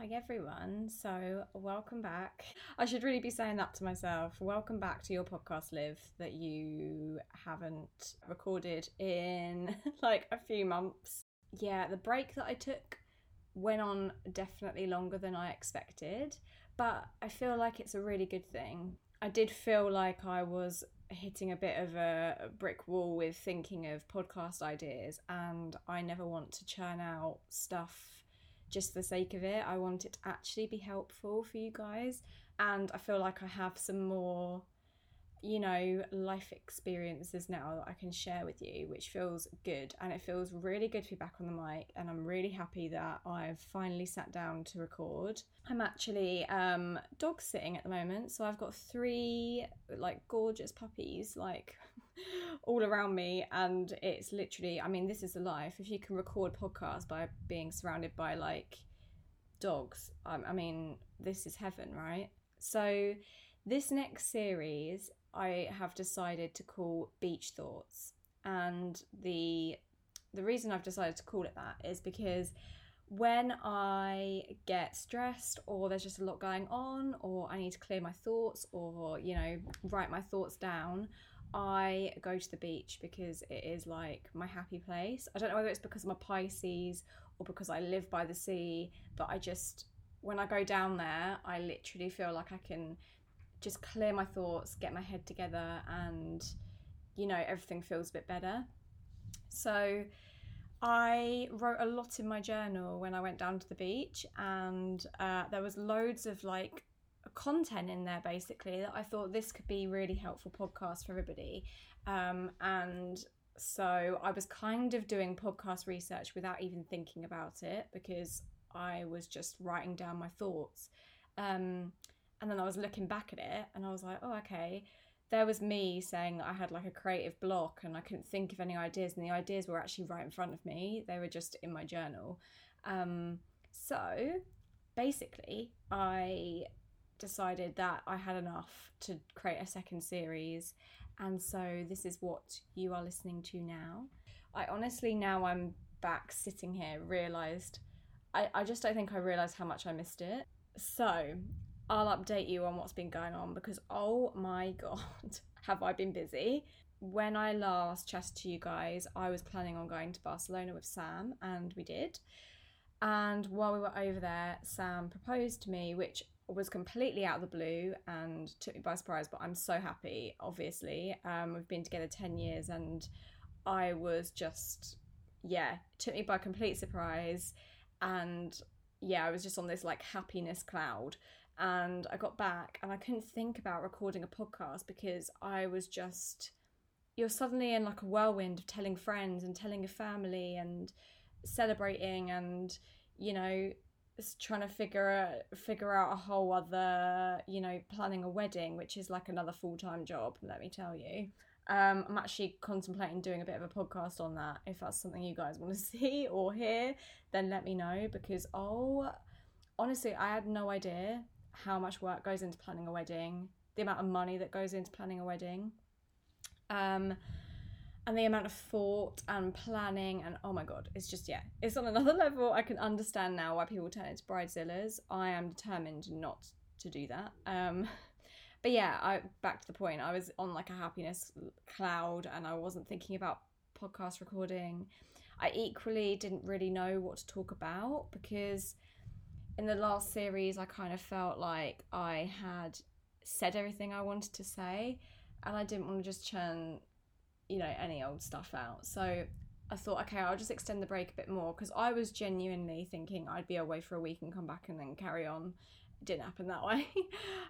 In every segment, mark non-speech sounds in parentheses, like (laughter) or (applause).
Hi everyone. So, welcome back. I should really be saying that to myself. Welcome back to your podcast, Liv, that you haven't recorded in (laughs) like a few months. Yeah, the break that I took went on definitely longer than I expected, but I feel like it's a really good thing. I did feel like I was hitting a bit of a brick wall with thinking of podcast ideas, and I never want to churn out stuff just for the sake of it. I want it to actually be helpful for you guys. And I feel like I have some more, you know, life experiences now that I can share with you, which feels good. And it feels really good to be back on the mic. And I'm really happy that I've finally sat down to record. I'm actually um, dog sitting at the moment. So I've got three like gorgeous puppies, like (laughs) all around me. And it's literally, I mean, this is the life. If you can record podcasts by being surrounded by like dogs, I, I mean, this is heaven, right? So, this next series I have decided to call Beach Thoughts. And the the reason I've decided to call it that is because when I get stressed or there's just a lot going on or I need to clear my thoughts or you know write my thoughts down, I go to the beach because it is like my happy place. I don't know whether it's because I'm a Pisces or because I live by the sea, but I just when I go down there, I literally feel like I can just clear my thoughts, get my head together, and you know, everything feels a bit better. So, I wrote a lot in my journal when I went down to the beach, and uh, there was loads of like content in there basically that I thought this could be really helpful podcast for everybody. Um, and so I was kind of doing podcast research without even thinking about it because I was just writing down my thoughts. Um, and then I was looking back at it and I was like, oh, okay. There was me saying I had like a creative block and I couldn't think of any ideas, and the ideas were actually right in front of me. They were just in my journal. Um, so basically, I decided that I had enough to create a second series, and so this is what you are listening to now. I honestly, now I'm back sitting here, realised I, I just don't think I realised how much I missed it. So I'll update you on what's been going on because oh my (laughs) god, have I been busy. When I last chatted to you guys, I was planning on going to Barcelona with Sam, and we did. And while we were over there, Sam proposed to me, which was completely out of the blue and took me by surprise. But I'm so happy, obviously. Um, we've been together 10 years, and I was just, yeah, took me by complete surprise. And yeah, I was just on this like happiness cloud and I got back and I couldn't think about recording a podcast because I was just you're suddenly in like a whirlwind of telling friends and telling your family and celebrating and you know trying to figure figure out a whole other you know planning a wedding which is like another full-time job let me tell you. Um, i'm actually contemplating doing a bit of a podcast on that. If that's something you guys want to (laughs) see or hear then let me know because oh honestly i had no idea how much work goes into planning a wedding, the amount of money that goes into planning a wedding, um, and the amount of thought and planning. And oh my god, it's just yeah, it's on another (laughs) level. I can understand now why people turn into bridezillas. I am determined not to do that. Um, (laughs) but yeah, I back to the point. I was on like a happiness cloud, and I wasn't thinking about podcast recording. I equally didn't really know what to talk about because in the last series, I kind of felt like I had said everything I wanted to say, and I didn't want to just churn, you know, any old stuff out. So I thought, okay, I'll just extend the break a bit more because I was genuinely thinking I'd be away for a week and come back and then carry on. It didn't happen that (laughs) way.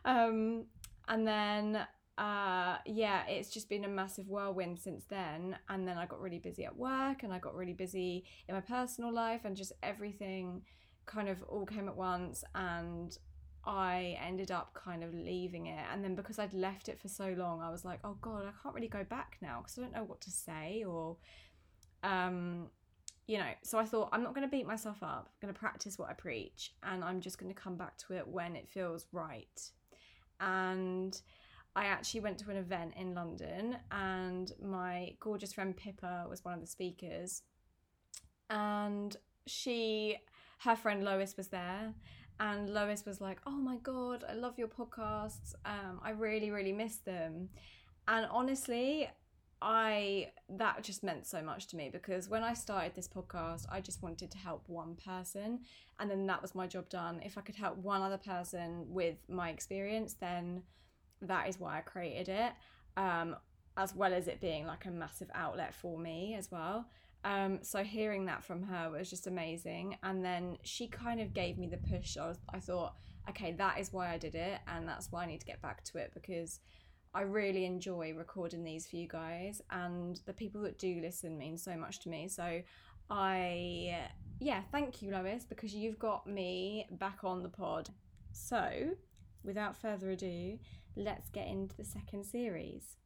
um, and then, uh, yeah, it's just been a massive whirlwind since then. And then I got really busy at work and I got really busy in my personal life and just everything kind of all came at once and I ended up kind of leaving it. And then because I'd left it for so long, I was like, oh God, I can't really go back now because I don't know what to say or, um, you know. So I thought, I'm not going to beat myself up. I'm going to practice what I preach and I'm just going to come back to it when it feels right. And I actually went to an event in London and my gorgeous friend Pippa was one of the speakers. And she her friend Lois was there, and Lois was like, "Oh my god, I love your podcasts. Um, I really, really miss them." And honestly, I that just meant so much to me because when I started this podcast, I just wanted to help one person, and then that was my job done. If I could help one other person with my experience, then that is why I created it. Um, as well as it being like a massive outlet for me as well. Um, so hearing that from her was just amazing. And then she kind of gave me the push. I, was, I thought, okay, that is why I did it, and that's why I need to get back to it because I really enjoy recording these for you guys, and the people that do listen mean so much to me. So I, yeah, thank you, Lois, because you've got me back on the pod. So without further ado, let's get into the second series.